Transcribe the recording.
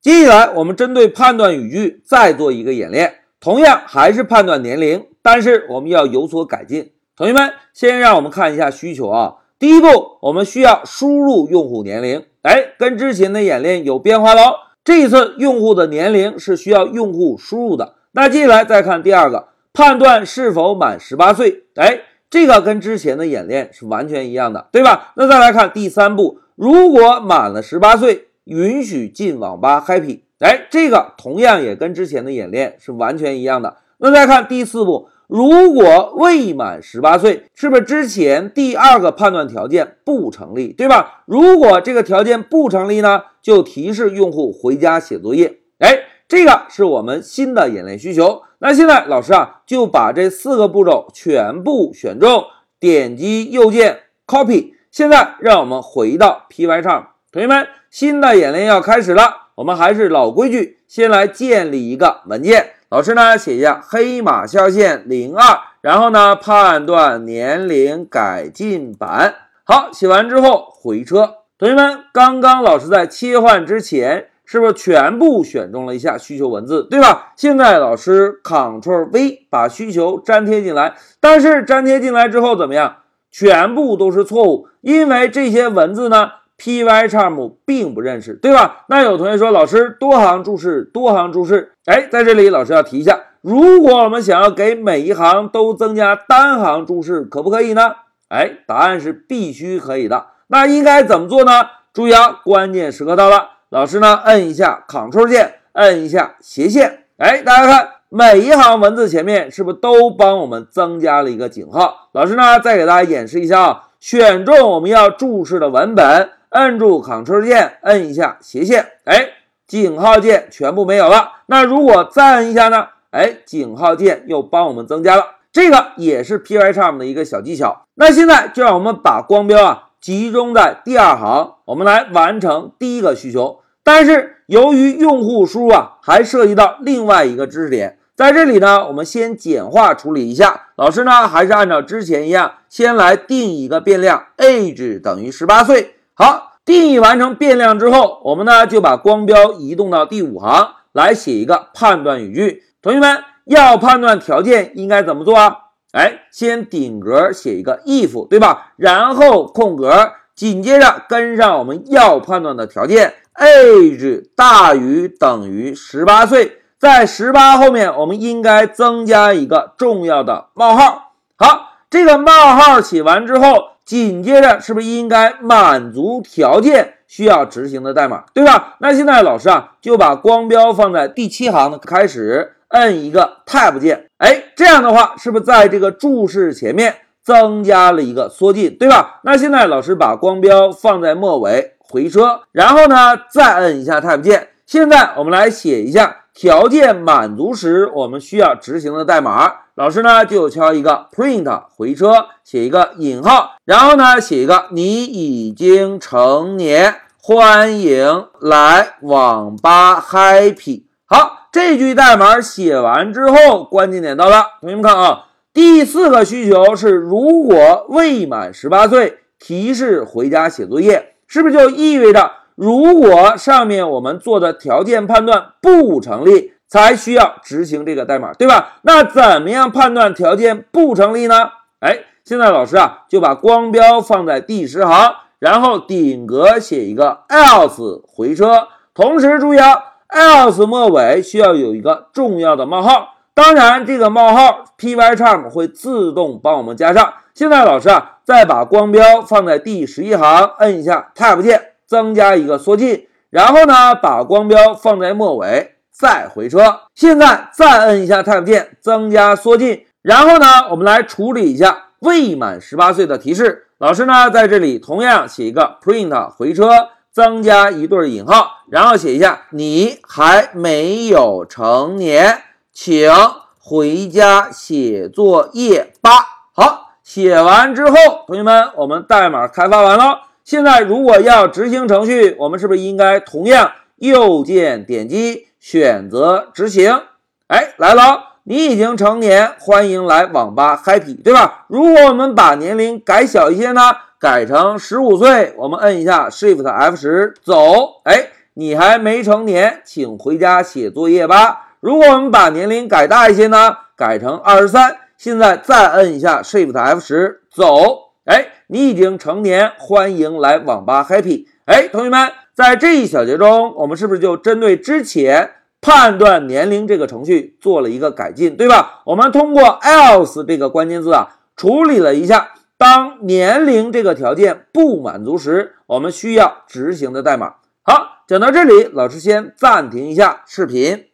接下来我们针对判断语句再做一个演练，同样还是判断年龄，但是我们要有所改进。同学们，先让我们看一下需求啊。第一步，我们需要输入用户年龄，哎，跟之前的演练有变化喽。这一次用户的年龄是需要用户输入的。那接下来再看第二个，判断是否满十八岁，哎，这个跟之前的演练是完全一样的，对吧？那再来看第三步，如果满了十八岁，允许进网吧 happy，哎，这个同样也跟之前的演练是完全一样的。那再看第四步。如果未满十八岁，是不是之前第二个判断条件不成立，对吧？如果这个条件不成立呢，就提示用户回家写作业。哎，这个是我们新的演练需求。那现在老师啊，就把这四个步骤全部选中，点击右键 copy。现在让我们回到 Pycharm，同学们，新的演练要开始了。我们还是老规矩，先来建立一个文件。老师呢，写一下黑马下线零二，然后呢，判断年龄改进版。好，写完之后回车。同学们，刚刚老师在切换之前，是不是全部选中了一下需求文字，对吧？现在老师 Ctrl V 把需求粘贴进来，但是粘贴进来之后怎么样？全部都是错误，因为这些文字呢。Pycharm 并不认识，对吧？那有同学说，老师多行注释，多行注释。哎，在这里老师要提一下，如果我们想要给每一行都增加单行注释，可不可以呢？哎，答案是必须可以的。那应该怎么做呢？注意啊，关键时刻到了，老师呢，摁一下 Ctrl 键，摁一下斜线。哎，大家看，每一行文字前面是不是都帮我们增加了一个井号？老师呢，再给大家演示一下啊，选中我们要注释的文本。摁住 Ctrl 键，摁一下斜线，哎，井号键全部没有了。那如果再摁一下呢？哎，井号键又帮我们增加了。这个也是 Pycharm 的一个小技巧。那现在就让我们把光标啊集中在第二行，我们来完成第一个需求。但是由于用户输入啊还涉及到另外一个知识点，在这里呢，我们先简化处理一下。老师呢还是按照之前一样，先来定一个变量，age 等于十八岁。好，定义完成变量之后，我们呢就把光标移动到第五行来写一个判断语句。同学们要判断条件应该怎么做啊？哎，先顶格写一个 if，对吧？然后空格，紧接着跟上我们要判断的条件，age 大于等于十八岁，在十八后面我们应该增加一个重要的冒号。好，这个冒号写完之后。紧接着是不是应该满足条件需要执行的代码，对吧？那现在老师啊就把光标放在第七行的开始，摁一个 Tab 键，哎，这样的话是不是在这个注释前面增加了一个缩进，对吧？那现在老师把光标放在末尾，回车，然后呢再摁一下 Tab 键。现在我们来写一下条件满足时我们需要执行的代码。老师呢就敲一个 print 回车，写一个引号，然后呢写一个你已经成年，欢迎来网吧 happy。好，这句代码写完之后，关键点到了，同学们看啊，第四个需求是如果未满十八岁，提示回家写作业，是不是就意味着如果上面我们做的条件判断不成立？才需要执行这个代码，对吧？那怎么样判断条件不成立呢？哎，现在老师啊就把光标放在第十行，然后顶格写一个 else 回车，同时注意啊，else 末尾需要有一个重要的冒号，当然这个冒号 Pycharm 会自动帮我们加上。现在老师啊再把光标放在第十一行，摁一下 Tab 键，增加一个缩进，然后呢把光标放在末尾。再回车，现在再摁一下 Tab 键，增加缩进，然后呢，我们来处理一下未满十八岁的提示。老师呢，在这里同样写一个 print 回车，增加一对引号，然后写一下你还没有成年，请回家写作业吧。好，写完之后，同学们，我们代码开发完了。现在如果要执行程序，我们是不是应该同样右键点击？选择执行，哎，来了，你已经成年，欢迎来网吧 happy，对吧？如果我们把年龄改小一些呢，改成十五岁，我们摁一下 Shift F 十走，哎，你还没成年，请回家写作业吧。如果我们把年龄改大一些呢？改成二十三。现在再摁一下 Shift F 十，走。哎，你已经成年，欢迎来网吧 Happy。哎，同学们，在这一小节中，我们是不是就针对之前判断年龄这个程序做了一个改进，对吧？我们通过 else 这个关键字啊，处理了一下当年龄这个条件不满足时，我们需要执行的代码。好，讲到这里，老师先暂停一下视频。